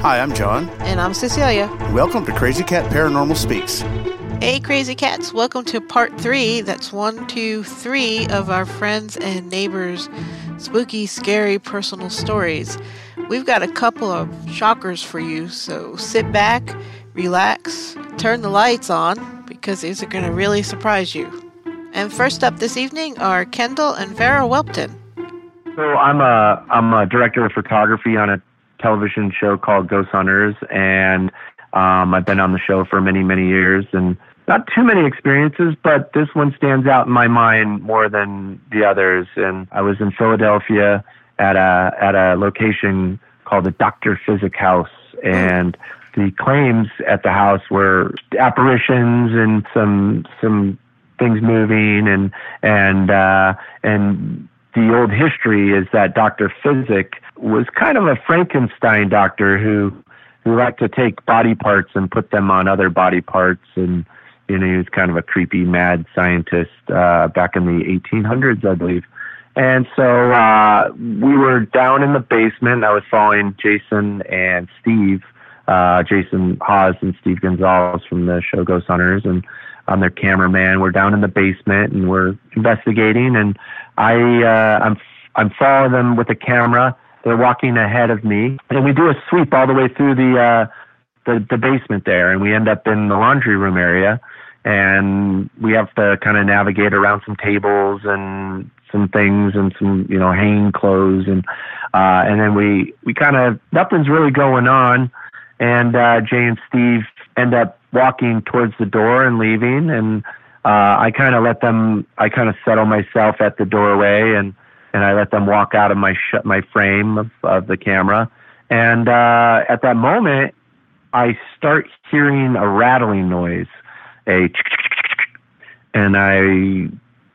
Hi, I'm John. And I'm Cecilia. Welcome to Crazy Cat Paranormal Speaks. Hey, Crazy Cats. Welcome to part three. That's one, two, three of our friends and neighbors' spooky, scary personal stories. We've got a couple of shockers for you, so sit back, relax, turn the lights on, because these are going to really surprise you. And first up this evening are Kendall and Vera Welpton. So I'm a I'm a director of photography on a television show called Ghost Hunters, and um, I've been on the show for many many years, and not too many experiences, but this one stands out in my mind more than the others. And I was in Philadelphia at a at a location called the Doctor Physick House, and the claims at the house were apparitions and some some things moving and and uh, and the old history is that Dr. Physick was kind of a Frankenstein doctor who who liked to take body parts and put them on other body parts and you know he was kind of a creepy mad scientist uh, back in the 1800s I believe and so uh, we were down in the basement I was following Jason and Steve uh, Jason Hawes and Steve Gonzales from the show Ghost Hunters and I'm their cameraman. We're down in the basement and we're investigating and I uh, I'm I'm following them with a the camera. They're walking ahead of me. And we do a sweep all the way through the uh, the, the basement there and we end up in the laundry room area. And we have to kind of navigate around some tables and some things and some you know hanging clothes and uh and then we we kind of nothing's really going on. And uh, Jay and Steve end up walking towards the door and leaving, and uh, I kind of let them. I kind of settle myself at the doorway, and and I let them walk out of my sh- my frame of, of the camera. And uh, at that moment, I start hearing a rattling noise, a and I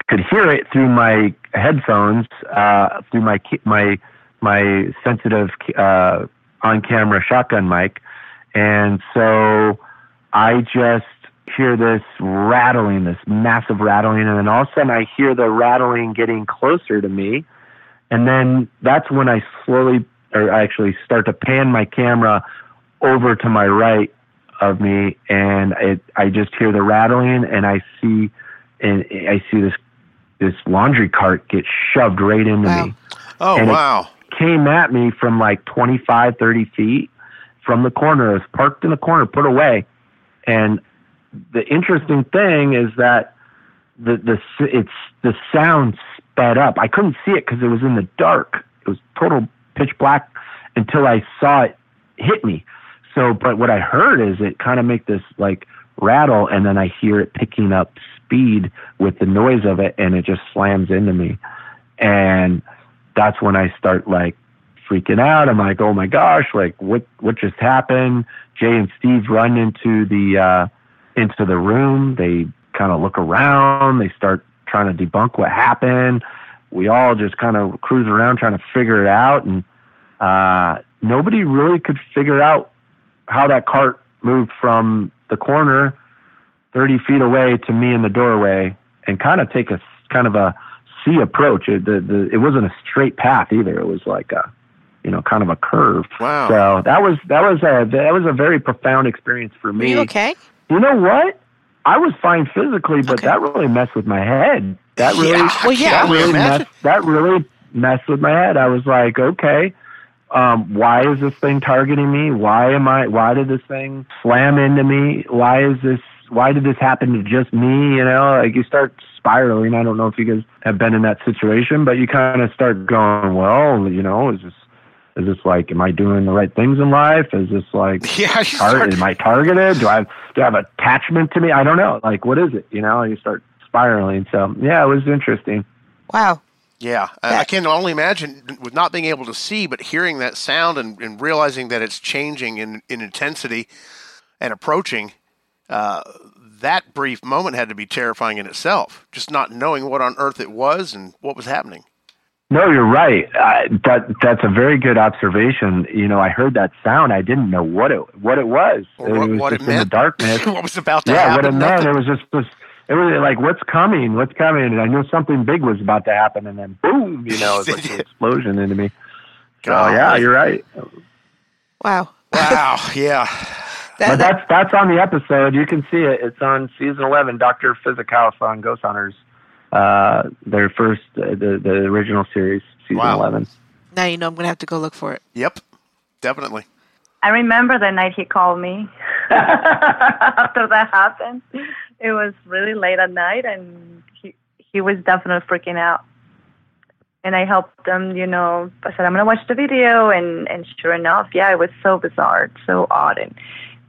could hear it through my headphones, uh, through my my my sensitive uh, on camera shotgun mic, and so I just hear this rattling, this massive rattling, and then all of a sudden I hear the rattling getting closer to me. And then that's when I slowly, or I actually start to pan my camera over to my right of me, and it, I just hear the rattling, and I see, and I see this this laundry cart get shoved right into wow. me. Oh and wow! came at me from like 25, 30 feet, from the corner. It was parked in the corner, put away. And the interesting thing is that the the it's the sound sped up. I couldn't see it because it was in the dark. It was total pitch black until I saw it hit me. So, but what I heard is it kind of make this like rattle, and then I hear it picking up speed with the noise of it, and it just slams into me. And that's when I start like freaking out. I'm like, oh my gosh, like what what just happened? Jay and Steve run into the uh, into the room. They kind of look around. They start trying to debunk what happened. We all just kind of cruise around trying to figure it out, and uh, nobody really could figure out how that cart moved from the corner 30 feet away to me in the doorway and kind of take a kind of a C approach. It, the, the, it wasn't a straight path either. It was like a you know, kind of a curve. Wow. So that was that was a that was a very profound experience for me. Are you okay? You know what? I was fine physically, but okay. that really messed with my head. That really, yeah. Well, yeah. that really messed. That really messed with my head. I was like, okay, um, why is this thing targeting me? Why am I? Why did this thing slam into me? Why is this? Why did this happen to just me? You know, like you start spiraling. I don't know if you guys have been in that situation, but you kind of start going, well, you know, is this is this like, am I doing the right things in life? Is this like, yeah, tar- am I targeted? Do I have, do I have attachment to me? I don't know. Like, what is it? You know, you start spiraling. So yeah, it was interesting. Wow. Yeah, yeah. I can only imagine with not being able to see, but hearing that sound and, and realizing that it's changing in, in intensity and approaching. Uh, that brief moment had to be terrifying in itself. Just not knowing what on earth it was and what was happening. No, you're right. Uh, that that's a very good observation. You know, I heard that sound. I didn't know what it what it was. Or what, it was what just it in the darkness. what was about to yeah, happen? what it meant. It was just was. It was like, what's coming? What's coming? And I knew something big was about to happen, and then boom! You know, it's like an explosion into me. So yeah, you're right. Wow. Wow. Yeah. That- but that's that's on the episode. You can see it. It's on season eleven. Doctor Physicals on Ghost Hunters. Uh, their first, uh, the the original series, season Wow. eleven. now you know I'm going to have to go look for it. Yep. Definitely. I remember the night he called me after that happened. It was really late at night, and he he was definitely freaking out. And I helped him, you know. I said, "I'm gonna watch the video," and and sure enough, yeah, it was so bizarre, so odd, and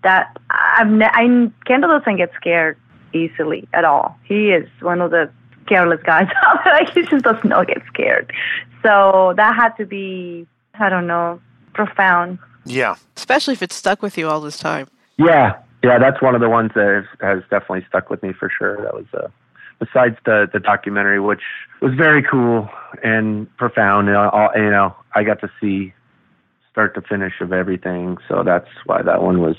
that I've ne- I Kendall doesn't get scared easily at all. He is one of the careless guys out. Like, he just does not get scared. So that had to be, I don't know, profound. Yeah. Especially if it's stuck with you all this time. Yeah, yeah, that's one of the ones that has, has definitely stuck with me for sure. That was uh, besides the the documentary, which was very cool and profound. And all, you know, I got to see start to finish of everything, so that's why that one was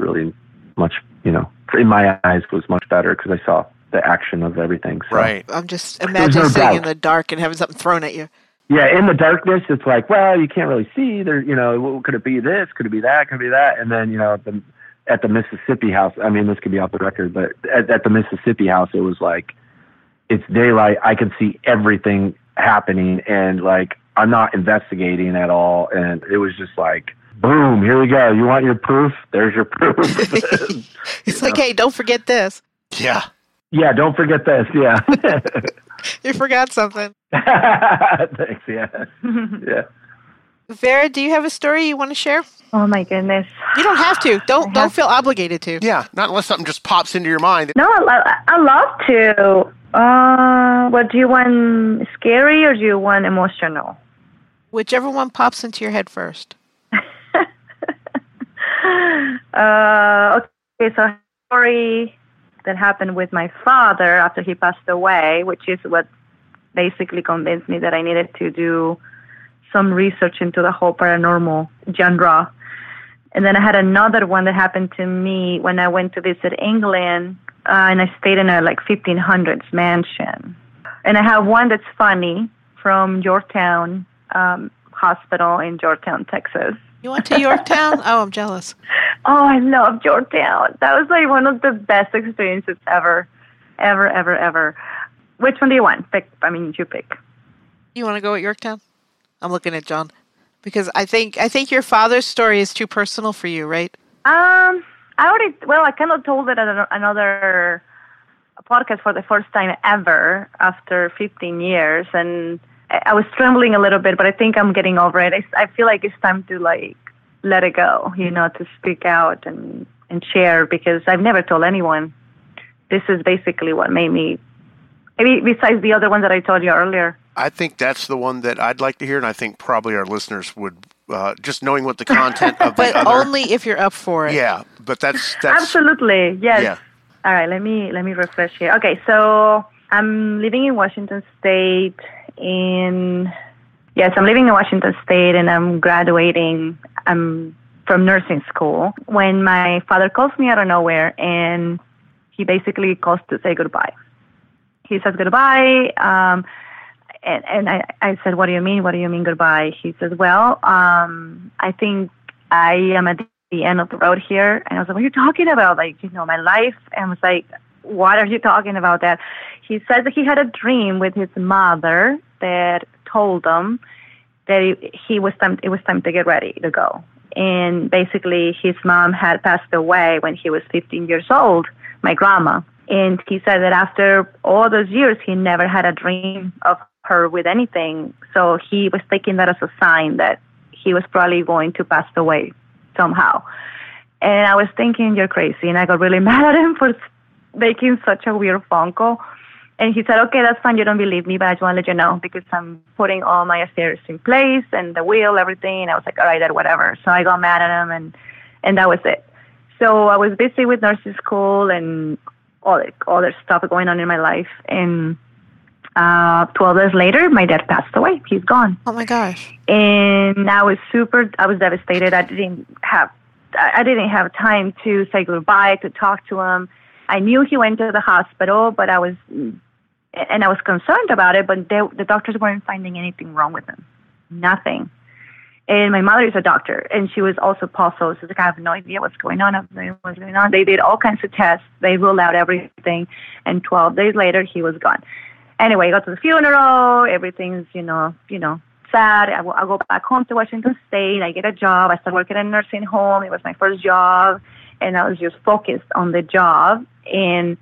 really much. You know, in my eyes, was much better because I saw the action of everything. So. Right. I'm just There's imagining no sitting doubt. in the dark and having something thrown at you. Yeah, in the darkness, it's like, well, you can't really see. There, you know, could it be this? Could it be that? Could it be that? And then, you know, at the at the Mississippi house. I mean, this could be off the record, but at, at the Mississippi house, it was like it's daylight. I can see everything happening, and like I'm not investigating at all. And it was just like, boom, here we go. You want your proof? There's your proof. It's like, hey, don't forget this. Yeah. Yeah, don't forget this. Yeah. You forgot something. Thanks. Yeah. Yeah. Vera, do you have a story you want to share? Oh my goodness. You don't have to. Don't I don't have- feel obligated to. Yeah. Not unless something just pops into your mind. No, I, I love to. Uh, what do you want? Scary or do you want emotional? Whichever one pops into your head first. Uh, okay, so a story that happened with my father after he passed away, which is what basically convinced me that I needed to do some research into the whole paranormal genre. And then I had another one that happened to me when I went to visit England, uh, and I stayed in a like 1500s mansion. And I have one that's funny from Yorktown um, Hospital in Yorktown, Texas. You went to Yorktown? oh, I'm jealous. Oh, I love Yorktown. That was like one of the best experiences ever, ever, ever, ever. Which one do you want? Pick. I mean, you pick. You want to go at Yorktown? I'm looking at John because I think I think your father's story is too personal for you, right? Um, I already. Well, I kind of told it at another podcast for the first time ever after 15 years, and I I was trembling a little bit, but I think I'm getting over it. I, I feel like it's time to like let it go, you know, to speak out and and share because I've never told anyone. This is basically what made me. Maybe besides the other one that I told you earlier. I think that's the one that I'd like to hear, and I think probably our listeners would uh, just knowing what the content of the But other. only if you're up for it. yeah, but that's that's Absolutely, yes. yeah. All right, let me let me refresh here. Okay, so I'm living in Washington State. In yes, I'm living in Washington State, and I'm graduating. I'm from nursing school. When my father calls me out of nowhere, and he basically calls to say goodbye. He says goodbye. Um, and, and I, I said, what do you mean? What do you mean goodbye? He says, well, um, I think I am at the end of the road here. And I was like, what are you talking about? Like, you know, my life. And I was like, what are you talking about that? He says that he had a dream with his mother that told him that he was time, it was time to get ready to go. And basically his mom had passed away when he was 15 years old, my grandma. And he said that after all those years, he never had a dream of her with anything. So he was taking that as a sign that he was probably going to pass away somehow. And I was thinking, you're crazy. And I got really mad at him for making such a weird phone call. And he said, okay, that's fine. You don't believe me, but I just want to let you know because I'm putting all my affairs in place and the will, everything. And I was like, all right, then whatever. So I got mad at him and, and that was it. So I was busy with nursing school and all the other stuff going on in my life. And uh, 12 years later, my dad passed away. He's gone. Oh my gosh. And I was super, I was devastated. I didn't have, I didn't have time to say goodbye, to talk to him. I knew he went to the hospital, but I was, and I was concerned about it, but they, the doctors weren't finding anything wrong with him. Nothing. And my mother is a doctor, and she was also puzzled. She's like, I have no idea what's going on. I what's going on. They did all kinds of tests. They ruled out everything. And 12 days later, he was gone. Anyway, I go to the funeral. Everything's, you know, you know, sad. I, I go back home to Washington State. I get a job. I start working in a nursing home. It was my first job, and I was just focused on the job. And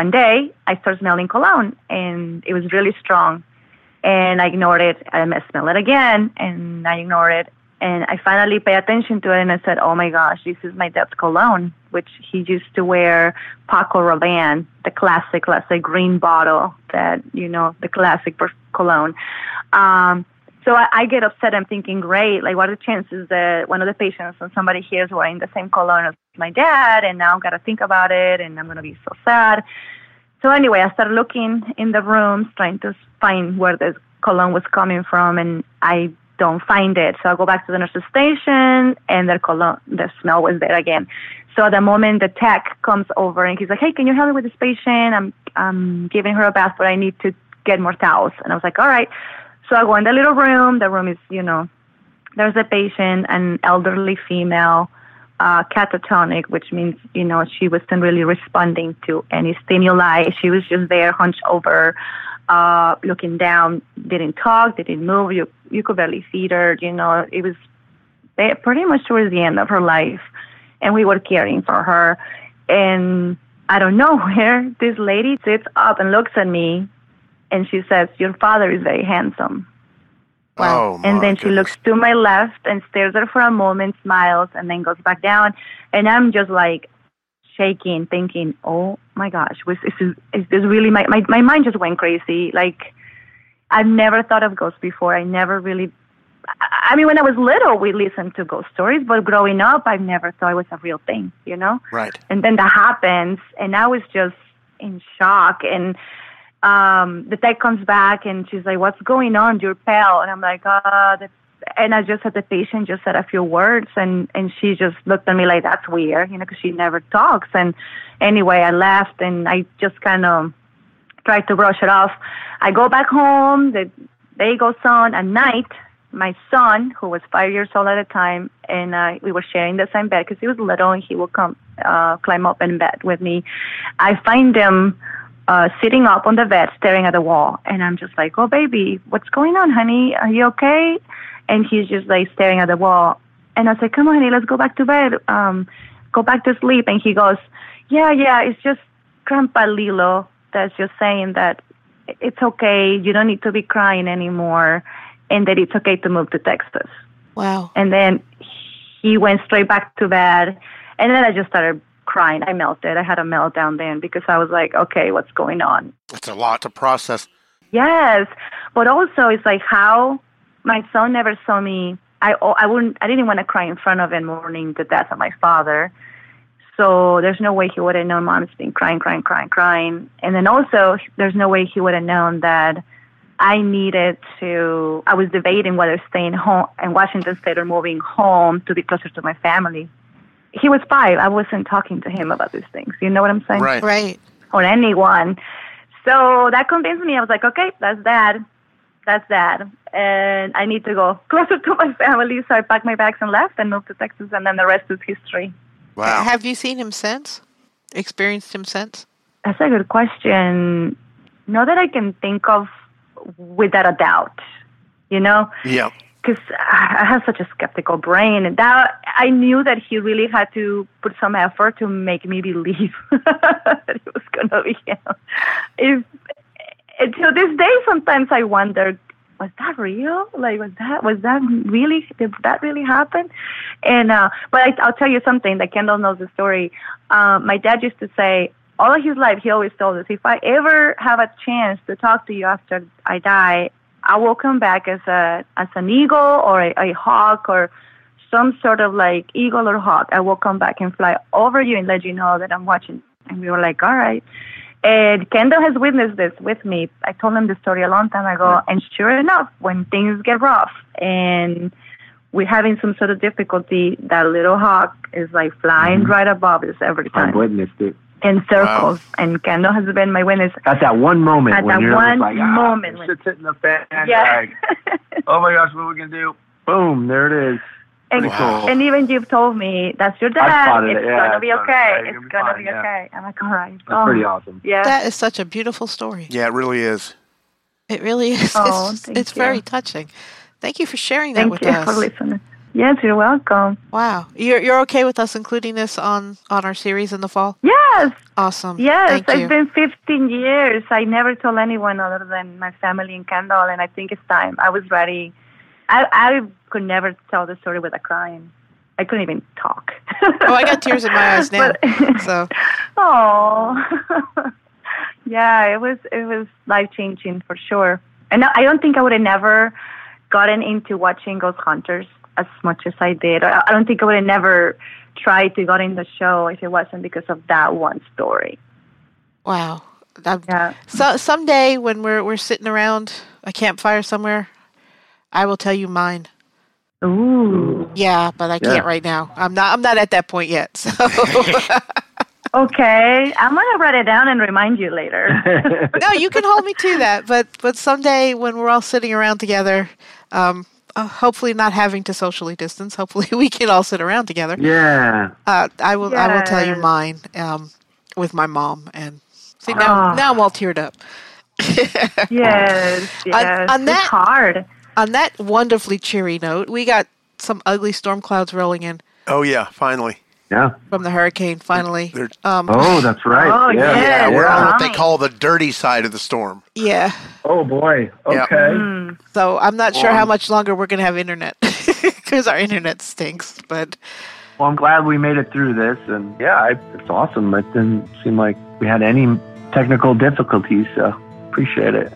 one day, I start smelling cologne, and it was really strong and I ignored it. I smelled it again, and I ignored it. And I finally paid attention to it, and I said, "Oh my gosh, this is my dad's cologne, which he used to wear Paco Rabanne, the classic, let's say, green bottle that you know, the classic cologne." Um, so I, I get upset. I'm thinking, great, like what are the chances that one of the patients and somebody here is wearing the same cologne as my dad, and now I've got to think about it, and I'm going to be so sad. So anyway, I started looking in the rooms, trying to find where the cologne was coming from, and I don't find it. So I go back to the nurse's station, and the cologne, the smell was there again. So at the moment the tech comes over and he's like, "Hey, can you help me with this patient? I'm I'm giving her a bath, but I need to get more towels." And I was like, "All right." So I go in the little room. The room is, you know, there's a patient, an elderly female uh, catatonic, which means, you know, she wasn't really responding to any stimuli. She was just there, hunched over, uh, looking down, didn't talk, didn't move. You, you could barely feed her, you know, it was pretty much towards the end of her life. And we were caring for her. And I don't know where this lady sits up and looks at me and she says, Your father is very handsome. Wow. Oh, and then goodness. she looks to my left and stares at her for a moment, smiles, and then goes back down. And I'm just like shaking, thinking, oh my gosh, was, is, this, is this really my, my, my mind just went crazy. Like, I've never thought of ghosts before. I never really, I mean, when I was little, we listened to ghost stories, but growing up, I never thought it was a real thing, you know? Right. And then that happens, and I was just in shock. And, um, the tech comes back and she's like, "What's going on? You're pale." And I'm like, "Ah." Uh, and I just had the patient just said a few words, and and she just looked at me like that's weird, you know, because she never talks. And anyway, I left, and I just kind of tried to brush it off. I go back home. The day goes on. At night, my son, who was five years old at the time, and uh, we were sharing the same bed because he was little, and he would come uh, climb up in bed with me. I find him uh, sitting up on the bed, staring at the wall. And I'm just like, oh, baby, what's going on, honey? Are you okay? And he's just like staring at the wall. And I said, come on, honey, let's go back to bed. Um, go back to sleep. And he goes, yeah, yeah, it's just Grandpa Lilo that's just saying that it's okay. You don't need to be crying anymore. And that it's okay to move to Texas. Wow. And then he went straight back to bed. And then I just started crying. I melted. I had a meltdown then because I was like, okay, what's going on? It's a lot to process. Yes, but also it's like how my son never saw me. I oh, I wouldn't. I didn't want to cry in front of him mourning the death of my father. So there's no way he would have known mom's been crying, crying, crying, crying. And then also there's no way he would have known that I needed to. I was debating whether staying home in Washington State or moving home to be closer to my family he was five. I wasn't talking to him about these things. You know what I'm saying? Right. Right. Or anyone. So that convinced me. I was like, okay, that's dad. That's dad. And I need to go closer to my family. So I packed my bags and left and moved to Texas. And then the rest is history. Wow. Have you seen him since? Experienced him since? That's a good question. Not that I can think of without a doubt. You know? Yeah because I have such a skeptical brain, and that I knew that he really had to put some effort to make me believe that it was gonna be him. If until this day, sometimes I wonder, was that real? Like, was that was that really did that really happen? And uh, but I, I'll tell you something. That Kendall knows the story. Uh, my dad used to say all of his life he always told us if I ever have a chance to talk to you after I die, I will come back as a as an eagle or a, a hawk or some sort of like eagle or hawk. I will come back and fly over you and let you know that I'm watching. And we were like, all right. And Kendall has witnessed this with me. I told him the story a long time ago. And sure enough, when things get rough and we're having some sort of difficulty, that little hawk is like flying mm-hmm. right above us every time. I've witnessed it in circles. Wow. And Kendall has been my witness. At that one moment. At when that you're one like, ah, moment. Shit's hitting the fan. Yeah. Like, oh my gosh, what are we going to do? boom, there it is. And, Pretty cool. and even you've told me that's your I dad. spotted It's it, yeah, gonna be okay. Yeah, It's gonna gonna be be fine, okay. I'm like, all right. That's pretty Oh, awesome. Yeah. That is such a beautiful story. Yeah, it really is. It really is. Oh, it's thank it's very touching. Thank you for sharing that Thank with you us. for listening. Yes, you're welcome. Wow. You're you're okay with us including this on on our series in the fall? Yes, Awesome. yes. Thank you. It's been 15 years. I never told anyone other than my family and Kendall, and I think it's time. I was ready. I I could never tell the story without crying. I couldn't even talk. Oh, I got tears in my eyes now. But- So Oh, yeah, it was it was life changing for sure. And I I don't think I would have never gotten into watching Ghost Hunters as much as I did. I I don't think I would have never tried to get in the show if it wasn't because of that one story. wow. I'm- Yeah. So someday when we're we're sitting around a campfire somewhere, I will tell you mine. Ooh. Yeah, but I Yeah. can't right now. I'm not I'm not at that point yet. So Okay, I'm gonna write it down and remind you later. no, you can hold me to that. But but someday when we're all sitting around together, um, uh, hopefully not having to socially distance. Hopefully we can all sit around together. yeah. Uh, I will I will tell you Yes. mine um, with my mom and see now Ah. now I'm all teared up. yes, yes. on that- it's hard. On that wonderfully cheery note, we got some ugly storm clouds rolling in Oh yeah, finally. Yeah. from the hurricane. Finally, um, Oh, that's right. Oh, yeah. yeah. Yeah, we're on what they call the dirty side of the storm. yeah. Oh boy. Yeah. Okay. Mm. So I'm not sure how much longer we're gonna have internet because our internet stinks. But Well, I'm glad we made it through this, and yeah, I, it's awesome. It didn't seem like we had any technical difficulties, so appreciate it.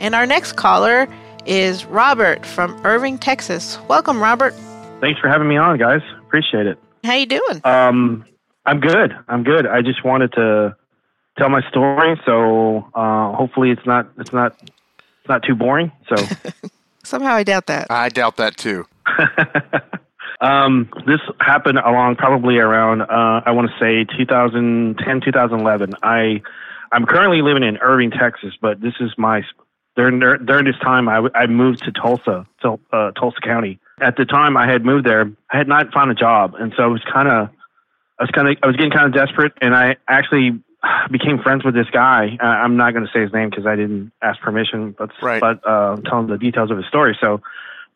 and our next caller is Robert from Irving, Texas. Welcome, Robert. Thanks for having me on, guys. Appreciate it. How you doing? Um, I'm good. I'm good. I just wanted to tell my story, so uh, hopefully it's not it's not it's not too boring. So, Somehow I doubt that. I doubt that too. um, this happened along probably around uh, I want to say 2010, 2011. I I'm currently living in Irving, Texas, but this is my during during this time I, I moved to Tulsa, to, uh, Tulsa County. At the time I had moved there, I had not found a job, and so I was kind of I was kind of I was getting kind of desperate, and I actually became friends with this guy. Uh, I'm not going to say his name because I didn't ask permission, but Right. but uh, tell him the details of his story. So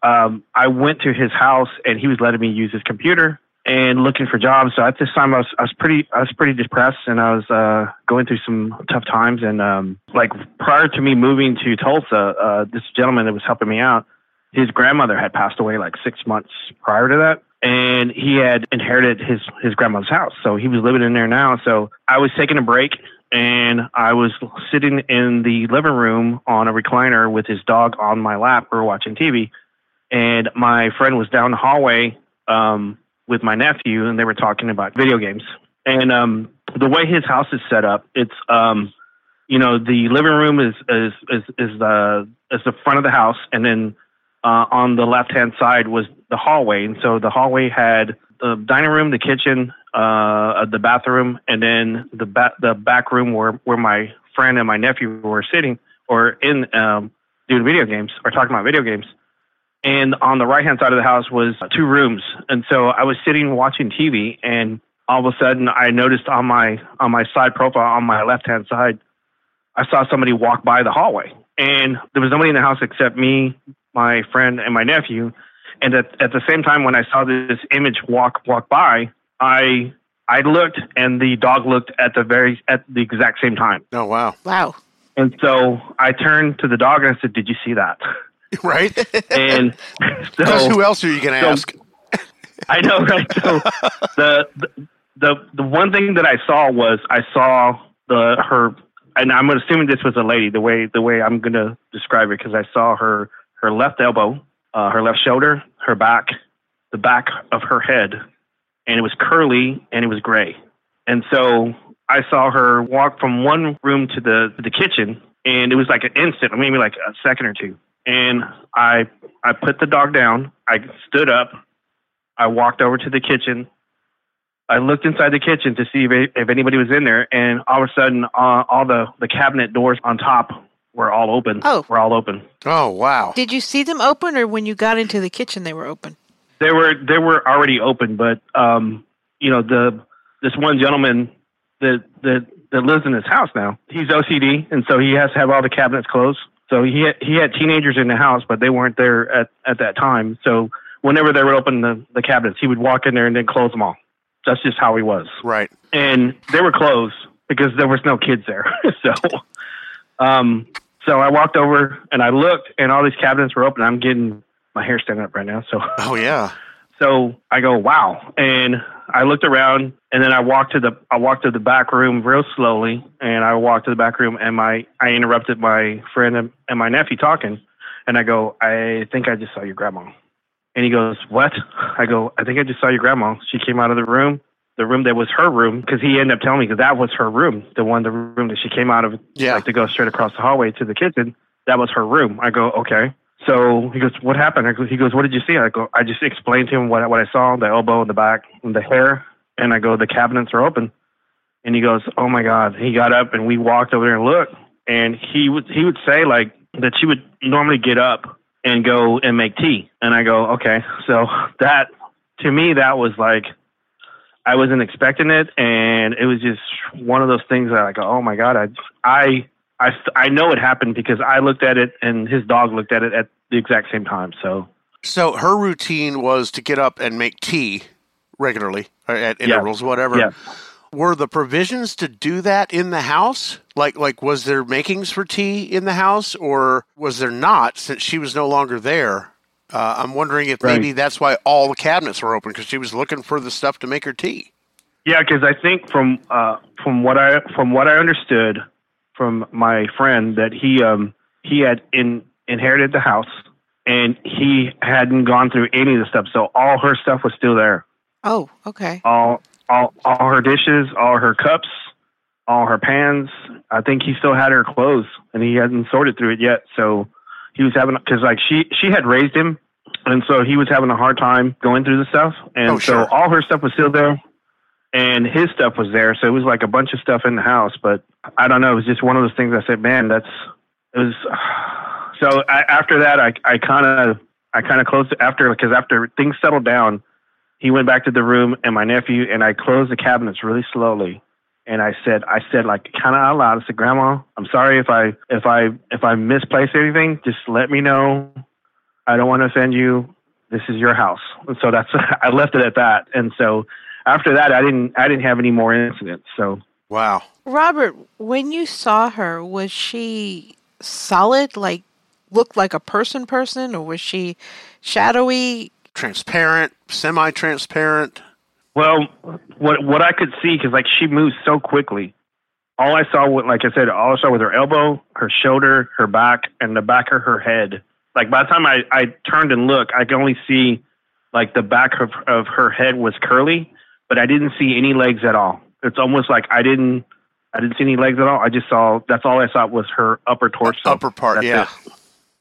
um, I went to his house, and he was letting me use his computer and looking for jobs. So at this time, I was I was pretty I was pretty depressed, and I was uh, going through some tough times. And um, like prior to me moving to Tulsa, uh, this gentleman that was helping me out, his grandmother had passed away like six months prior to that and he had inherited his his grandmother's house. So he was living in there now. So i was taking a break and i was sitting in the living room on a recliner with his dog on my lap. We watching tv and my friend was down the hallway um, with my nephew and they were talking about video games. And um, the way his house is set up it's um, you know the living room is is is, is the is the front of the house and then uh, on the left hand side was the hallway, and so the hallway had the dining room, the kitchen, uh, the bathroom, and then the ba- the back room where where my friend and my nephew were sitting or in um, doing video games or talking about video games. And on the right hand side of the house was two rooms, and so I was sitting watching TV, and all of a sudden I noticed on my on my side profile on my left hand side, I saw somebody walk by the hallway, and there was nobody in the house except me, my friend, and my nephew. And at, at the same time, when I saw this image walk walk by, I I looked, and the dog looked at the very at the exact same time. Oh wow. Wow. And so I turned to the dog and I said, "Did you see that?" Right? And so who else are you going to so- ask? I know, right? So the, the the the one thing that I saw was I saw the her, and I'm assuming this was a lady. The way the way I'm going to describe it because I saw her her left elbow, uh, her left shoulder, her back, the back of her head, and it was curly and it was gray. And so I saw her walk from one room to the to the kitchen, and it was like an instant, maybe like a second or two. And I I put the dog down. I stood up. I walked over to the kitchen. I looked inside the kitchen to see if, if anybody was in there, and all of a sudden, uh, all the, the cabinet doors on top were all open. Oh. were all open. Oh wow. Did you see them open, or when you got into the kitchen they were open? They were they were already open, but um, you know the this one gentleman that that that lives in his house now. He's OCD, and so he has to have all the cabinets closed. So he had, he had teenagers in the house, but they weren't there at at that time. So whenever they would open the the cabinets, he would walk in there and then close them all. That's just how he was. Right. and they were closed because there was no kids there. so, um, so I walked over and I looked, and all these cabinets were open. I'm getting my hair standing up right now. So, Oh yeah. so I go, wow, and I looked around, and then I walked to the I walked to the back room real slowly, and I walked to the back room, and my I interrupted my friend and, and my nephew talking, and I go, I think I just saw your grandma. And he goes, What? I go, I think I just saw your grandma. She came out of the room, the room that was her room, because he ended up telling me that that was her room, the one, the room that she came out of, Yeah. like to go straight across the hallway to the kitchen. That was her room. I go, Okay. So he goes, What happened? I go, he goes, What did you see? I go, I just explained to him what, what I saw the elbow in the back, and the hair. And I go, The cabinets are open. And he goes, Oh my God. He got up and we walked over there and looked. And he would, he would say, like, that she would normally get up and go and make tea. And I go, Okay. So that, to me, that was like, I wasn't expecting it. And it was just one of those things that I go, Oh my God. I, I, I, I know it happened because I looked at it and his dog looked at it at the exact same time. So, So her routine was to get up and make tea regularly uh, at intervals, whatever. yeah. Were the provisions to do that in the house? Like, like was there makings for tea in the house, or was there not? Since she was no longer there, uh, I'm wondering if Right. maybe that's why all the cabinets were open because she was looking for the stuff to make her tea. Yeah, because I think from uh, from what I from what I understood from my friend that he um, he had in, inherited the house and he hadn't gone through any of the stuff, so all her stuff was still there. Oh, okay. All all all her dishes, all her cups, all her pans. I think he still had her clothes, and he hadn't sorted through it yet. So he was having because like she she had raised him, and so he was having a hard time going through the stuff, and Oh, sure. so all her stuff was still there, and his stuff was there. So it was like a bunch of stuff in the house, but I don't know. It was just one of those things. I said, man, that's it was. So I, after that, I I kind of I kind of closed it after because after things settled down, he went back to the room and my nephew and I closed the cabinets really slowly. And I said, I said like kind of out loud. I said, Grandma, I'm sorry if I if I if I misplaced anything. Just let me know. I don't want to offend you. This is your house. And so that's I left it at that. And so after that, I didn't I didn't have any more incidents. So Wow. Robert, when you saw her, was she solid, like looked like a person person, or was she shadowy? Transparent, semi-transparent. Well, what what I could see because like she moves so quickly. All I saw, was, like I said, all I saw was her elbow, her shoulder, her back, and the back of her head. Like by the time I I turned and looked, I could only see like the back of of her head was curly, but I didn't see any legs at all. It's almost like I didn't I didn't see any legs at all. I just saw that's all I saw was her upper torso, upper part, That's yeah. it.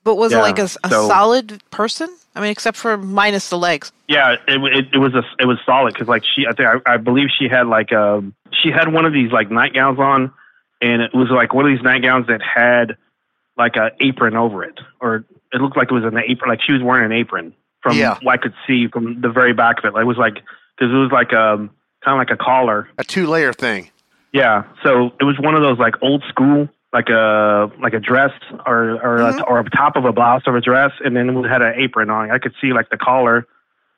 But was it like a, a so- solid person? I mean, except for minus the legs. Yeah, it it, it was a it was solid because like she I think I, I believe she had like um she had one of these like nightgowns on, and it was like one of these nightgowns that had like a apron over it, or it looked like it was an apron, like she was wearing an apron from Yeah. what I could see from the very back of it. Like it was like because it was like um kind of like a collar. A two-layer thing. Yeah, so it was one of those like old school like a like a dress or or a, mm-hmm. or a top of a blouse of a dress, and then we had an apron on. I could see like the collar,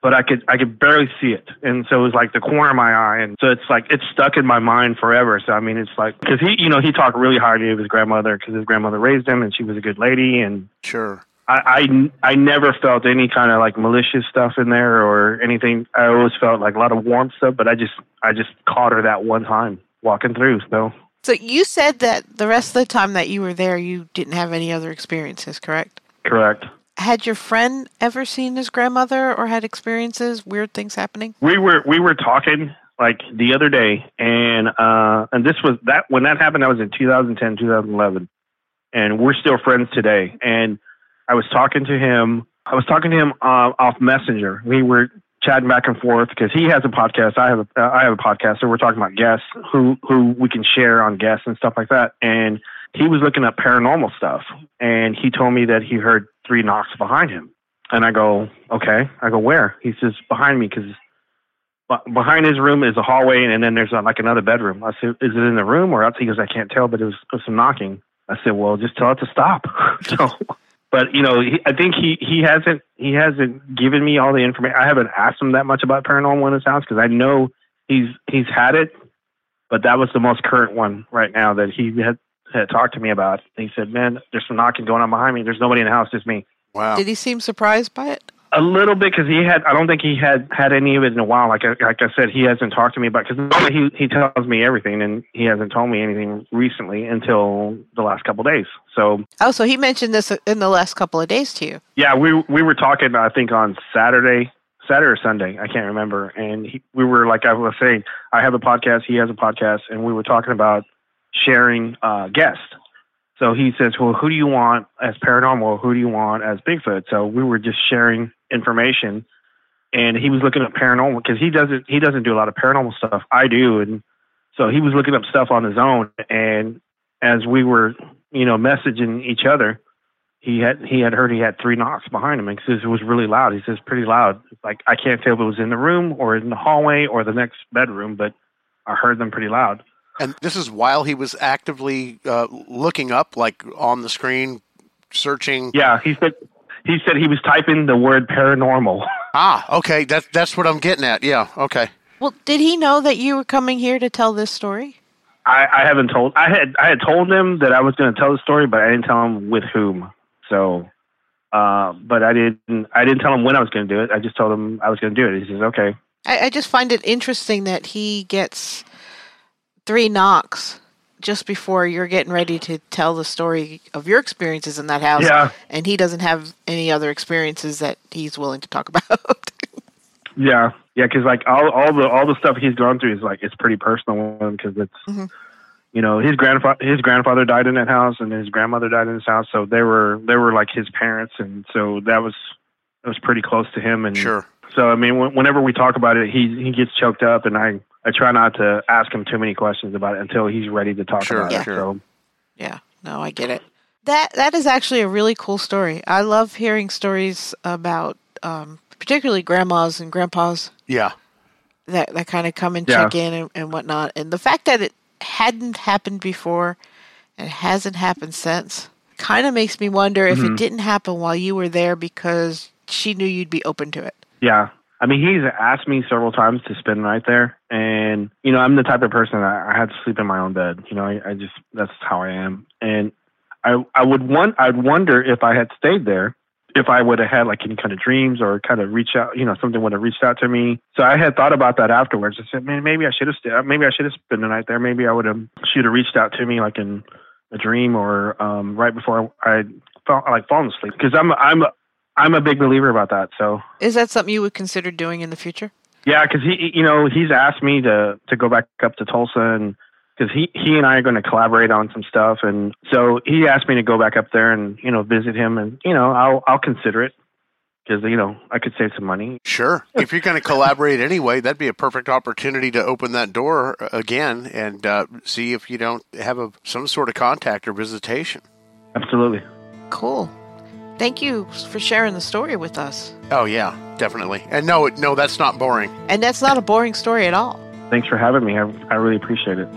but I could I could barely see it, and so it was like the corner of my eye, and so it's like it's stuck in my mind forever. So I mean, it's like because he you know he talked really highly of his grandmother because his grandmother raised him, and she was a good lady, and Sure. I, I, I never felt any kind of like malicious stuff in there or anything. I always felt like a lot of warmth stuff, but I just I just caught her that one time walking through. So So you said that the rest of the time that you were there, you didn't have any other experiences, correct? correct. Had your friend ever seen his grandmother or had experiences, weird things happening? We were we were talking like the other day, and uh, and this was that when that happened. That was in 2010, 2011, and we're still friends today. And I was talking to him. I was talking to him uh, off Messenger. We were chatting back and forth because he has a podcast. I have a uh, I have a podcast, so we're talking about guests who who we can share on guests and stuff like that. And he was looking up paranormal stuff, and he told me that he heard three knocks behind him. And I go, okay. I go, where? He says, behind me, because behind his room is a hallway, and then there's uh, like another bedroom. I said, is it in the room or else? He goes, I can't tell, but it was, it was some knocking. I said, well, just tell it to stop. so, but you know, he, I think he he hasn't he hasn't given me all the information. I haven't asked him that much about paranormal in his house because I know he's he's had it, but that was the most current one right now that he had had talked to me about. He said, "Man, there's some knocking going on behind me. There's nobody in the house, just me." Wow. Did he seem surprised by it? A little bit because he had. I don't think he had had any of it in a while. Like I, like I said, he hasn't talked to me about because normally he he tells me everything, and he hasn't told me anything recently until the last couple of days. So oh, so he mentioned this in the last couple of days to you. Yeah, we we were talking. I think on Saturday, Saturday or Sunday, I can't remember. And he, we were like I was saying, I have a podcast, he has a podcast, and we were talking about sharing uh, guests. So he says, "Well, who do you want as paranormal? Who do you want as Bigfoot?" So we were just sharing information, and he was looking up paranormal because he doesn't he doesn't do a lot of paranormal stuff. I do, and so he was looking up stuff on his own. And as we were, you know, messaging each other, he had he had heard he had three knocks behind him, says it was really loud. He says pretty loud. Like I can't tell if it was in the room or in the hallway or the next bedroom, but I heard them pretty loud. And this is while he was actively uh, looking up, like on the screen, searching. Yeah, he said he said he was typing the word paranormal. Ah, okay, that's that's what I'm getting at. Yeah, okay. Well, did he know that you were coming here to tell this story? I, I haven't told. I had I had told him that I was going to tell the story, but I didn't tell him with whom. So, uh, but I didn't. I didn't tell him when I was going to do it. I just told him I was going to do it. He says, "Okay." I, I just find it interesting that he gets three knocks just before you're getting ready to tell the story of your experiences in that house. Yeah. And he doesn't have any other experiences that he's willing to talk about. yeah. Yeah. Cause like all, all the, all the stuff he's gone through is like, it's pretty personal because it's, mm-hmm. you know, his grandfather, his grandfather died in that house and his grandmother died in this house. So they were, they were like his parents. And so that was, it was pretty close to him. And sure. So, I mean, whenever we talk about it, he, he gets choked up and I, I try not to ask him too many questions about it until he's ready to talk sure, about yeah. it. So. Yeah, no, I get it. That that is actually a really cool story. I love hearing stories about, um, particularly grandmas and grandpas. Yeah. That that kind of come and yeah. check in and, and whatnot, and the fact that it hadn't happened before and hasn't happened since kind of makes me wonder if mm-hmm. it didn't happen while you were there because she knew you'd be open to it. Yeah, I mean, he's asked me several times to spend the night there, and you know, I'm the type of person that I had to sleep in my own bed. You know, I, I just that's how I am, and I I would want I'd wonder if I had stayed there, if I would have had like any kind of dreams or kind of reach out, you know, something would have reached out to me. So I had thought about that afterwards. I said, man, maybe I should have stayed. Maybe I should have spent the night there. Maybe I would have should have reached out to me like in a dream or um, right before I, I felt like falling asleep because I'm I'm I'm a big believer about that. So is that something you would consider doing in the future? Yeah, because he, you know, he's asked me to to go back up to Tulsa and because he he and I are going to collaborate on some stuff, and so he asked me to go back up there and you know visit him, and you know I'll I'll consider it because you know I could save some money. Sure, if you're going to collaborate anyway, that'd be a perfect opportunity to open that door again and uh, see if you don't have a some sort of contact or visitation. Absolutely. Cool. Thank you for sharing the story with us. Oh yeah, definitely. And no, no, that's not boring. And that's not a boring story at all. Thanks for having me. I, I really appreciate it.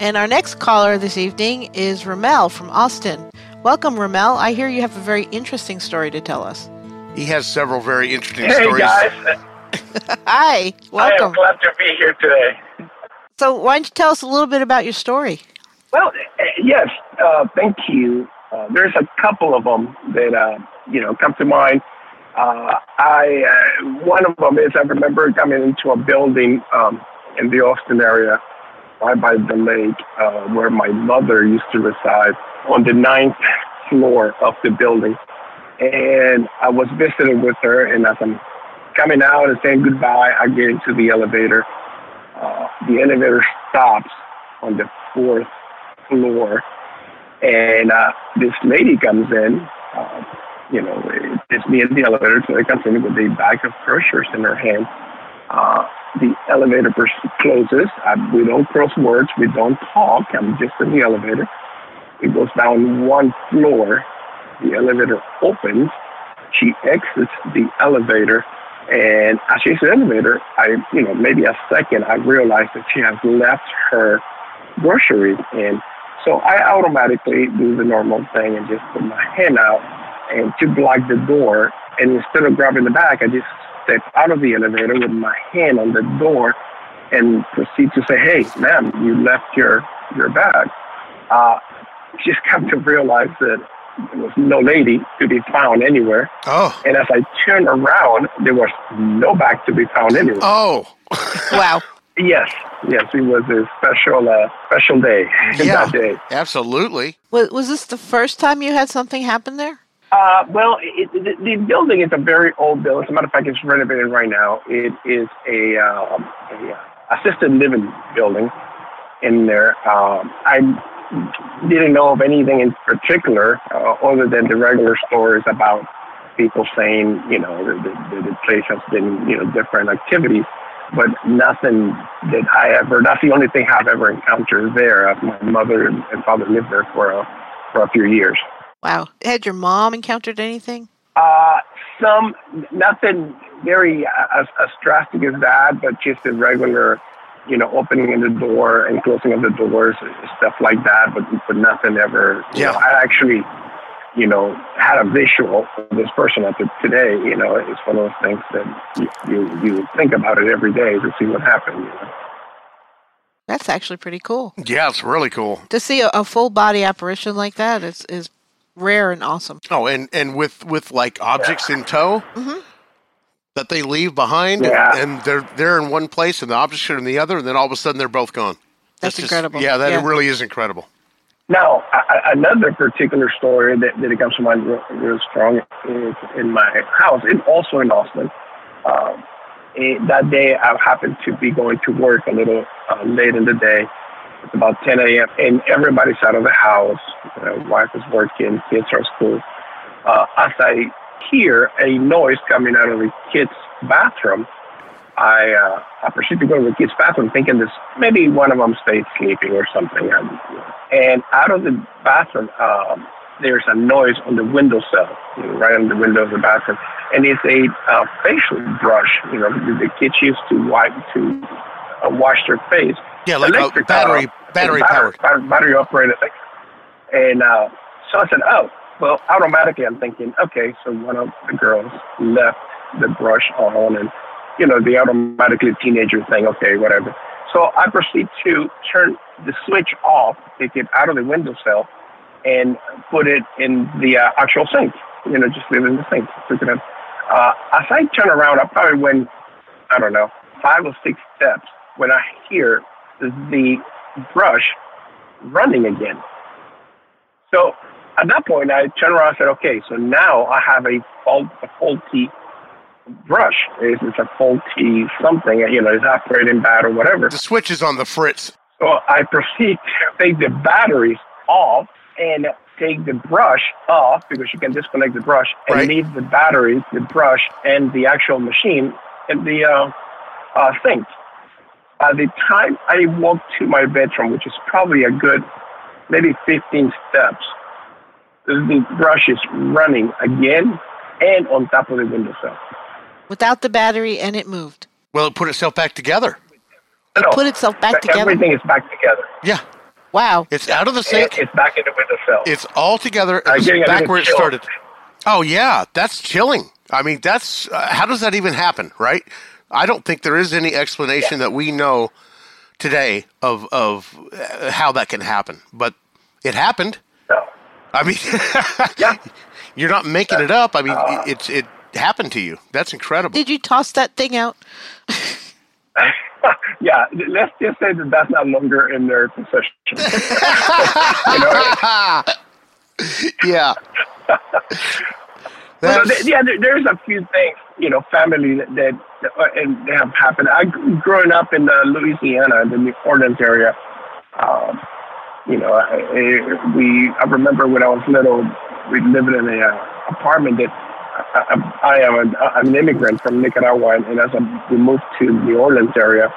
And our next caller this evening is Ramel from Austin. Welcome, Ramel. I hear you have a very interesting story to tell us. He has several very interesting hey stories. guys. Hi, welcome. I am glad to be here today. So, why don't you tell us a little bit about your story? Well, yes, uh, thank you. Uh, there's a couple of them that uh, you know come to mind. Uh, I uh, one of them is I remember coming into a building um, in the Austin area, right by the lake, uh, where my mother used to reside, on the ninth floor of the building, and I was visiting with her. And as I'm coming out and saying goodbye, I get into the elevator. Uh, the elevator stops on the fourth floor, and uh, this lady comes in. Uh, you know, it's me in the elevator, so it comes in with a bag of groceries in her hand. Uh, the elevator closes. I, we don't cross words. We don't talk. I'm just in the elevator. It goes down one floor. The elevator opens. She exits the elevator. And as she exits the elevator, I, you know, maybe a second, I realize that she has left her groceries in. So I automatically do the normal thing and just put my hand out and to block the door. And instead of grabbing the bag, I just step out of the elevator with my hand on the door and proceed to say, "Hey, ma'am, you left your your bag." Uh, just come to realize that there was no lady to be found anywhere. Oh. And as I turned around, there was no bag to be found anywhere. Oh. wow. Yes, yes, it was a special, uh, special day yeah, that day. Absolutely. Was, was this the first time you had something happen there? Uh, well, it, the, the building is a very old building. As a matter of fact, it's renovated right now. It is a, um, a uh, assisted living building in there. Um, I didn't know of anything in particular uh, other than the regular stories about people saying, you know, the, the, the place has been, you know, different activities, but nothing that I ever, that's the only thing I've ever encountered there. Uh, my mother and father lived there for a, for a few years. Wow. Had your mom encountered anything? Uh, some, nothing very uh, as, as drastic as that, but just a regular, you know, opening of the door and closing of the doors, stuff like that, but, but nothing ever. You Yeah. Know, I actually, you know, had a visual of this person up to today. You know, it's one of those things that you, you, you think about it every day to see what happened. You know? That's actually pretty cool. Yeah, it's really cool. To see a, a full body apparition like that is, is rare and awesome. Oh, and and with with like objects in tow Mhm. that they leave behind, Yeah. and, and they're they're in one place, and the objects are in the other, and then all of a sudden they're both gone. That's just- incredible. yeah, that Yeah. really is incredible. Now, a- another particular story that, that comes to mind real, real strong is in my house, and also in Austin. Um, eh, that day, I happened to be going to work a little uh, late in the day. It's about 10 a.m., and everybody's out of the house. My wife is working, kids are at school. Uh, as I hear a noise coming out of the kids' bathroom, I, uh, I proceed to go to the kids' bathroom thinking this maybe one of them stayed sleeping or something. And out of the bathroom, um, there's a noise on the windowsill, you know, right on the window of the bathroom. And it's a uh, facial brush, you know, the, the kids used to wipe to uh, wash their face. Yeah, like Electric, battery battery battery, powered. battery, battery operated thing. And uh, so I said, oh, well, automatically I'm thinking, okay, so one of the girls left the brush on and, you know, the automatically teenager thing, okay, whatever. So I proceed to turn the switch off, take it out of the windowsill, and put it in the uh, actual sink. You know, just leave it in the sink. It in. Uh, as I turn around, I probably went, I don't know, five or six steps when I hear the brush running again. So at that point, I turned around and said, okay, so now I have a, fault, a faulty brush. It's, it's a faulty something, you know, it's operating bad or whatever. The switch is on the fritz. So I proceed to take the batteries off and take the brush off because you can disconnect the brush and Right. leave the batteries, the brush, and the actual machine in the uh, uh, sink. By the time I walk to my bedroom, which is probably a good maybe 15 steps, the brush is running again and on top of the windowsill. Without the battery, and it moved. Well, it put itself back together. No, Put itself back together. Everything is back together. Yeah, Wow. it's out of the And sink. it's back in the windowsill. It's all together. I'm It's getting a back where it chill. started. Oh yeah, that's chilling. I mean, that's uh, how does that even happen, right? I don't think there is any explanation that we know today of of uh, how that can happen, but it happened. No. I mean, Yeah. you're not making it up. I mean, it- it's it happened to you. That's incredible. Did you toss that thing out? yeah, let's just say that that's no longer in their possession. you know? yeah. Well, That's- th- yeah, there, there's a few things, you know, family that, that uh, and they have happened. I growing up in uh, Louisiana, in the New Orleans area. Um, you know, I, I- we I remember when I was little, we lived in a uh, apartment that I, I am an, I'm an immigrant from Nicaragua, and as I, we moved to the Orleans area,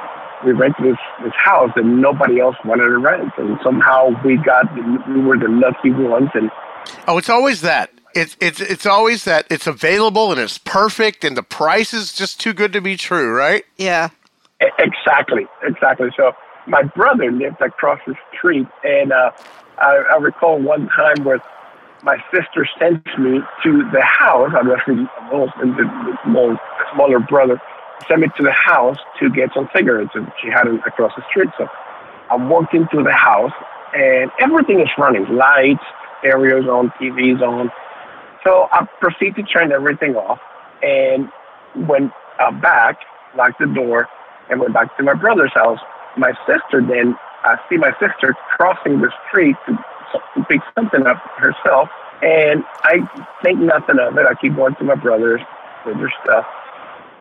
we rented this this house that nobody else wanted to rent, and somehow we got we were the lucky ones. And oh, it's always that. It's it's it's always that it's available and it's perfect, and the price is just too good to be true, right? Yeah. Exactly, exactly. So my brother lived across the street, and uh, I, I recall one time where my sister sent me to the house. I was the, the small, smaller brother sent me to the house to get some cigarettes, and she had it across the street. So I walked into the house, and everything is running: lights, stereos on, TVs on. So I proceed to turn everything off, and went uh, back, locked the door, and went back to my brother's house. My sister then, I see my sister crossing the street to pick something up herself, and I think nothing of it. I keep going to my brother's with her stuff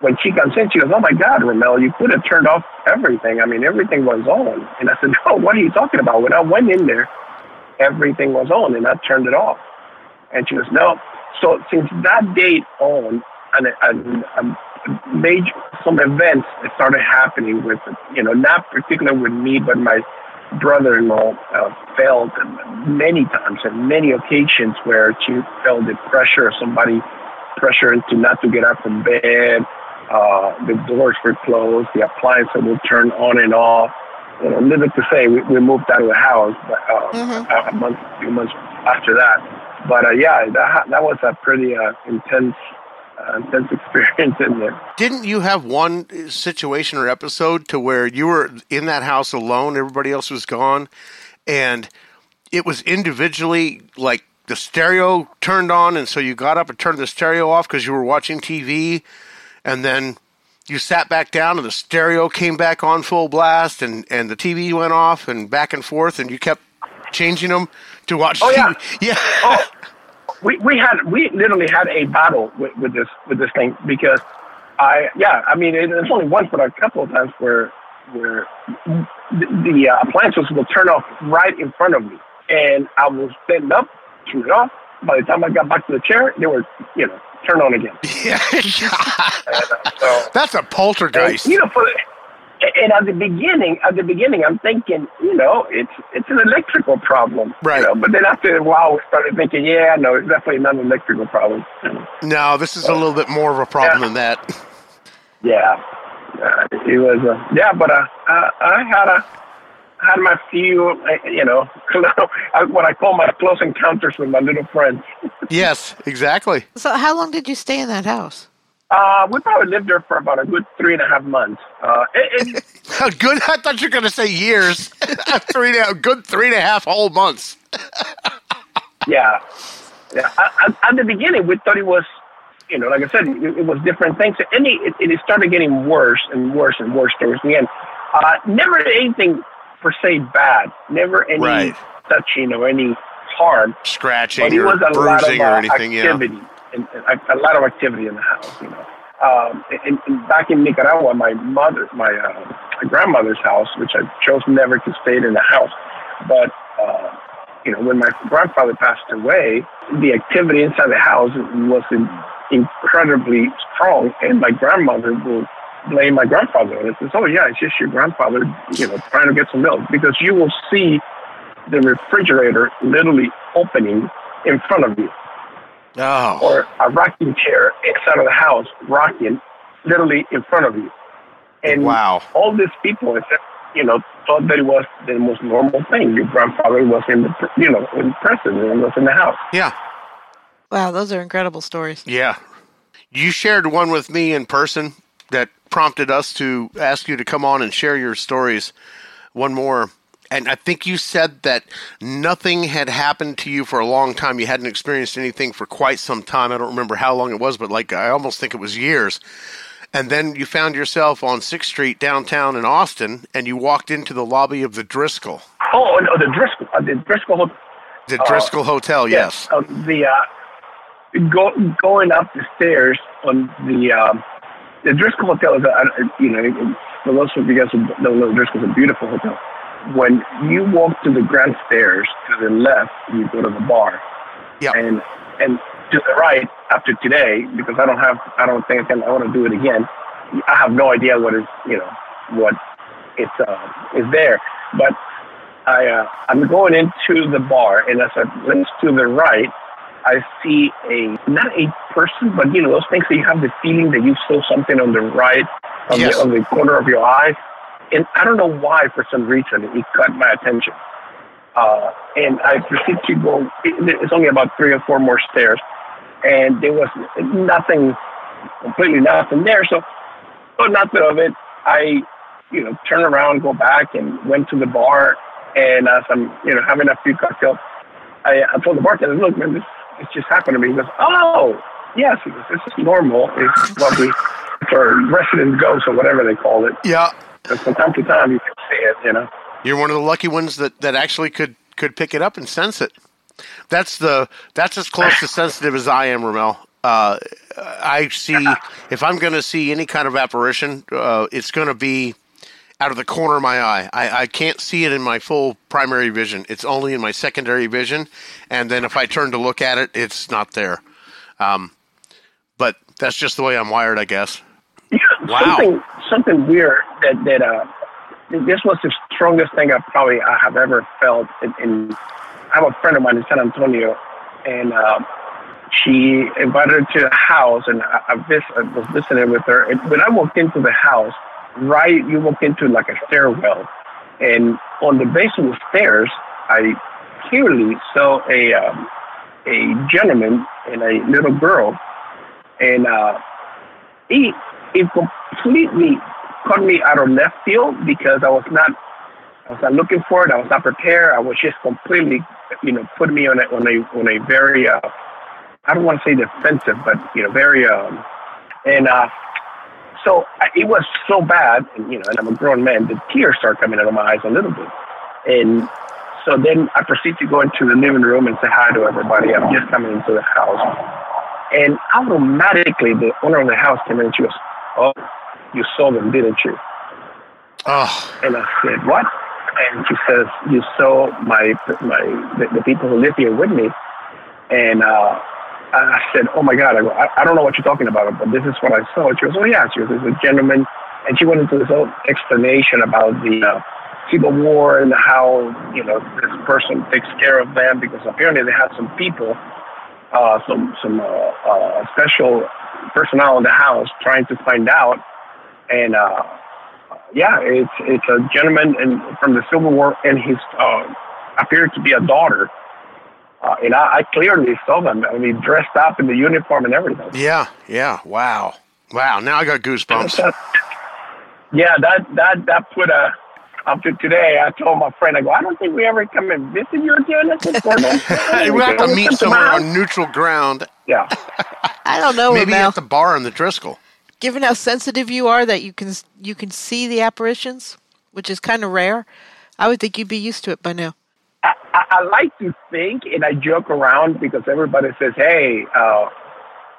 when she comes in, she goes, "Oh my God, Ramel, you could have turned off everything. I mean, everything was on." And I said, "No, what are you talking about?" When I went in there, everything was on, and I turned it off. And she goes, "No." So since that date on, and, and major some events started happening with, you know, not particularly with me, but my brother-in-law uh, felt many times and many occasions where she felt the pressure of somebody pressure into not to get up from bed uh, the doors were closed. The appliances would turn on and off. You know, needless to say, we, we moved out of the house but, uh, mm-hmm. a month, few months after that. But uh, yeah, that that was a pretty uh, intense, uh, intense experience in there. Didn't you have one situation or episode to where you were in that house alone, everybody else was gone, and it was individually like the stereo turned on, and so you got up and turned the stereo off because you were watching TV, and then you sat back down and the stereo came back on full blast and, and the TV went off and back and forth and you kept changing them to watch oh, TV. Yeah. yeah. oh, we, we had we literally had a battle with, with this with this thing because I yeah I mean it, it's only once but a couple of times where where the, the uh, appliances will turn off right in front of me and I will stand up turn it off by the time I got back to the chair they were you know turn on again. Yeah. and, uh, so, That's a poltergeist. And, you know, for, and at the beginning, at the beginning, I'm thinking, you know, it's it's an electrical problem, right? You know? But then after a while, we started thinking, yeah, no, it's definitely not an electrical problem. No, this is a little bit more of a problem yeah. than that. Yeah, uh, it was. Uh, yeah, but uh, I, I had a had my few, uh, you know, what I call my close encounters with my little friends. yes, exactly. So, how long did you stay in that house? Uh, we probably lived there for about a good three and a half months. Uh, it, it, good. I thought you were going to say years. three and a, good three and a half whole months. yeah, yeah. I, I, at the beginning, we thought it was, you know, like I said, it, it was different things, and it, it started getting worse and worse and worse towards the end. Uh, never anything per se bad. Never any right. touching or any harm. Scratching but it was a bruising lot of, uh, or anything, activity yeah. And, and a, lot of activity in the house, you know. Um, and, and back in Nicaragua, my mother, my, uh, my grandmother's house, which I chose never to stay in the house, but uh, you know, when my grandfather passed away, the activity inside the house was in, incredibly strong, and my grandmother would blame my grandfather. And it says, oh, yeah, it's just your grandfather, you know, trying to get some milk. Because you will see the refrigerator literally opening in front of you. Oh. Or a rocking chair inside of the house rocking literally in front of you. And wow. all these people, you know, thought that it was the most normal thing. Your grandfather was in the, you know, in present and was in the house. Yeah. Wow, those are incredible stories. Yeah. You shared one with me in person that prompted us to ask you to come on and share your stories. One more. And I think you said that nothing had happened to you for a long time. You hadn't experienced anything for quite some time. I don't remember how long it was, but like I almost think it was years. And then you found yourself on 6th Street downtown in Austin, and you walked into the lobby of the Driskill. Oh, no, the Driscoll, uh, the Driskill, the uh, Hotel. Yes. Uh, the uh, go, going up the stairs on the um, the Driskill Hotel is, a, you know, for those of you guys who don't know, Driskill is a beautiful hotel. When you walk to the grand stairs to the left, you go to the bar. Yeah. And and to the right after today because I don't have I don't think I can I want to do it again. I have no idea what is you know what it's uh, is there, but I uh, I'm going into the bar and as I look to the right, I see a not a person, but you know those things that you have the feeling that you saw something on the right, on, Yes. the, on the corner of your eye, and I don't know why for some reason it caught my attention. Uh, and I proceeded to go. it- It's only about three or four more stairs, and there was nothing, completely nothing there. So, so nothing of it. I, you know, turn around, go back, and went to the bar. And as I'm, you know, having a few cocktails, I, I told the bartender, "Look, man, this, this just happened to me." He goes, "Oh, yes, this is normal. It's what we, it's our resident ghost or whatever they call it. Yeah, From time to time, you can see it, you know." you're one of the lucky ones that, that actually could could pick it up and sense it. That's the that's as close to sensitive as I am, Ramel. Uh, I see if I'm going to see any kind of apparition, uh, it's going to be out of the corner of my eye. I, I can't see it in my full primary vision. It's only in my secondary vision, and then if I turn to look at it, it's not there. Um, but that's just the way I'm wired, I guess. Yeah, Wow. Something something weird that that uh this was the strongest thing I probably I have ever felt in I have a friend of mine in San Antonio and um she invited her to the house and I, I, vis- I was visiting with her and when I walked into the house right you walk into like a stairwell and on the base of the stairs I clearly saw a um, a gentleman and a little girl and uh he completely caught me out of left field because I was not I was not looking for it. I was not prepared. I was just completely, you know, put me on a on a on a very uh, I don't want to say defensive, but you know, very um, and uh, so I, it was so bad, and you know, and I'm a grown man. The tears start coming out of my eyes a little bit, and so then I proceed to go into the living room and say hi to everybody. I'm just coming into the house. And automatically, the owner of the house came in and she goes, Oh, you saw them, didn't you? Oh, And I said, What? And she says, You saw my, my the, the people who live here with me. And uh, I said, Oh my God, I, go, I, I don't know what you're talking about, but this is what I saw. She goes, Oh, yeah. She goes, There's a gentleman. And she went into this whole explanation about the uh, Civil War and how, you know, this person takes care of them because apparently they had some people uh, some some uh, uh, special personnel in the house trying to find out. And uh, yeah, it's it's a gentleman in, from the Civil War, and his uh, appeared to be a daughter. Uh, and I, I clearly saw them. I mean, dressed up in the uniform and everything. yeah, yeah. Wow, wow. Now I got goosebumps. yeah, that that that put a. Up to today, I told my friend, I go, I don't think we ever come and visit you again. I said, "Gordon, we have to meet somewhere on neutral ground. Yeah. I don't know, Maybe Ramel. at the bar in the Driskill. Given how sensitive you are, that you can you can see the apparitions, which is kind of rare. I would think you'd be used to it by now. I, I I like to think, and I joke around because everybody says, "Hey, uh,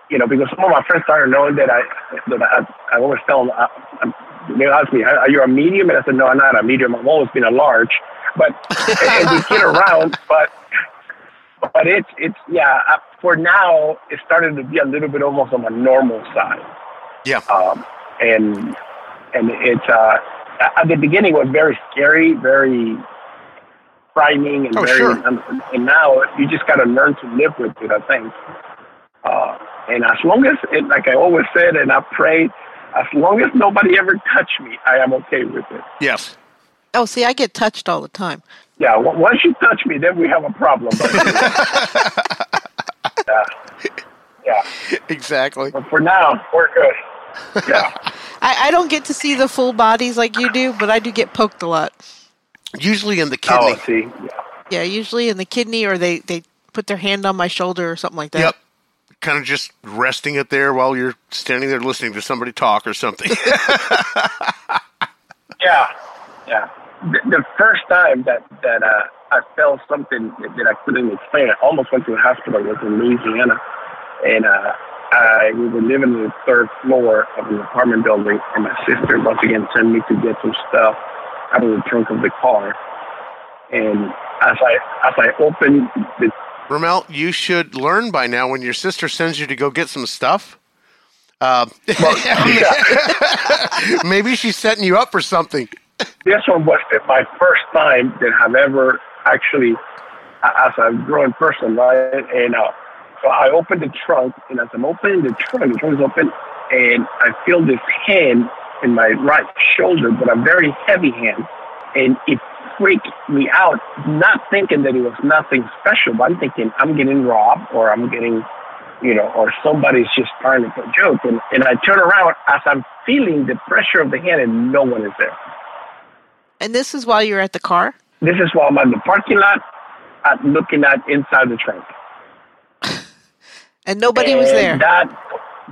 you know," because some of my friends started knowing that I that I, I always tell them. I, I'm, they ask me, "Are you a medium?" And I said, "No, I'm not a medium. I've always been a large." But and we kid around, but but it's it's yeah. uh, For now, it's started to be a little bit almost on the normal side Yeah. um, and and it's uh, at the beginning it was very scary, very frightening, and Oh, very. sure. And, and now you just got to learn to live with it. I think. Uh, and as long as, it, like I always said, and I prayed, as long as nobody ever touched me, I am okay with it. Yes. Oh, see, I get touched all the time. Yeah, w- once you touch me, then we have a problem. Yeah, yeah. Exactly. But for now, we're good. Yeah. I, I don't get to see the full bodies like you do, but I do get poked a lot. Usually in the kidney. Oh, see. Yeah. Yeah, usually in the kidney, or they they put their hand on my shoulder or something like that. Yep. Kind of just resting it there while you're standing there listening to somebody talk or something. Yeah, yeah. The, the first time that that uh, I felt something that, that I couldn't explain, I almost went to the hospital. I was in Louisiana, and uh, I we were living on the third floor of an apartment building, and my sister once again sent me to get some stuff out of the trunk of the car. And as I as I opened the Ramel, you should learn by now when your sister sends you to go get some stuff. Uh, maybe she's setting you up for something. This one was my first time that I've ever actually, as a growing person, right? And uh, so I opened the trunk, and as I'm opening the trunk, the trunk is open, and I feel this hand in my right shoulder, but a very heavy hand, and it freaked me out. Not thinking that it was nothing special, but I'm thinking I'm getting robbed or I'm getting, you know, or somebody's just trying to put a joke. And, and I turn around as I'm feeling the pressure of the hand, and no one is there. And this is while you're at the car? This is while I'm in the parking lot, uh, looking at inside the trunk. And nobody was there. That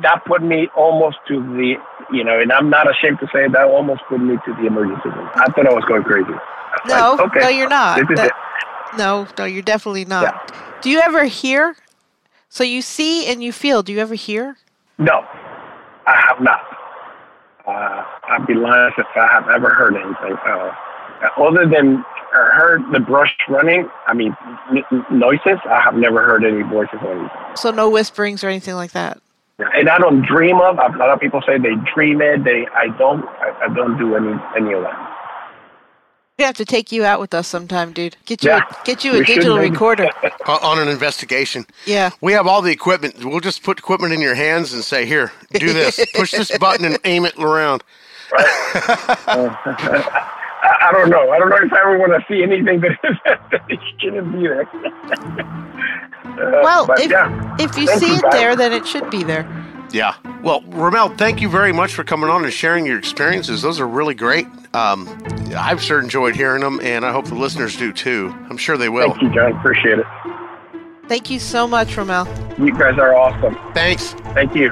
that put me almost to the you know, and I'm not ashamed to say that almost put me to the emergency room. I thought I was going crazy. Was no, like, okay, no, you're not. That- no, no, you're definitely not. Yeah. Do you ever hear? So you see and you feel. Do you ever hear? No, I have not. Uh, I'd be lying if I have ever heard anything. Uh, other than I heard the brush running, I mean, n- n- noises, I have never heard any voices or anything. So no whisperings or anything like that. And I don't dream of. A lot of people say they dream it. They, I don't. I, I don't do any any of that. We have to take you out with us sometime, dude. Get you, Yeah, a, get you a digital recorder. on an investigation. Yeah. We have all the equipment. We'll just put equipment in your hands and say, "Here, do this. Push this button and aim it around." I, I don't know. I don't know if I ever want to see anything that, that shouldn't be there. Uh, Well, if, yeah. if you Thank see you, it guys. there, then it should be there. Yeah. Well, Ramel, thank you very much for coming on and sharing your experiences. Those are really great. Um, I've sure enjoyed hearing them, and I hope the listeners do too. I'm sure they will. Thank you, John. Appreciate it. Thank you so much, Ramel. You guys are awesome. Thanks. Thank you.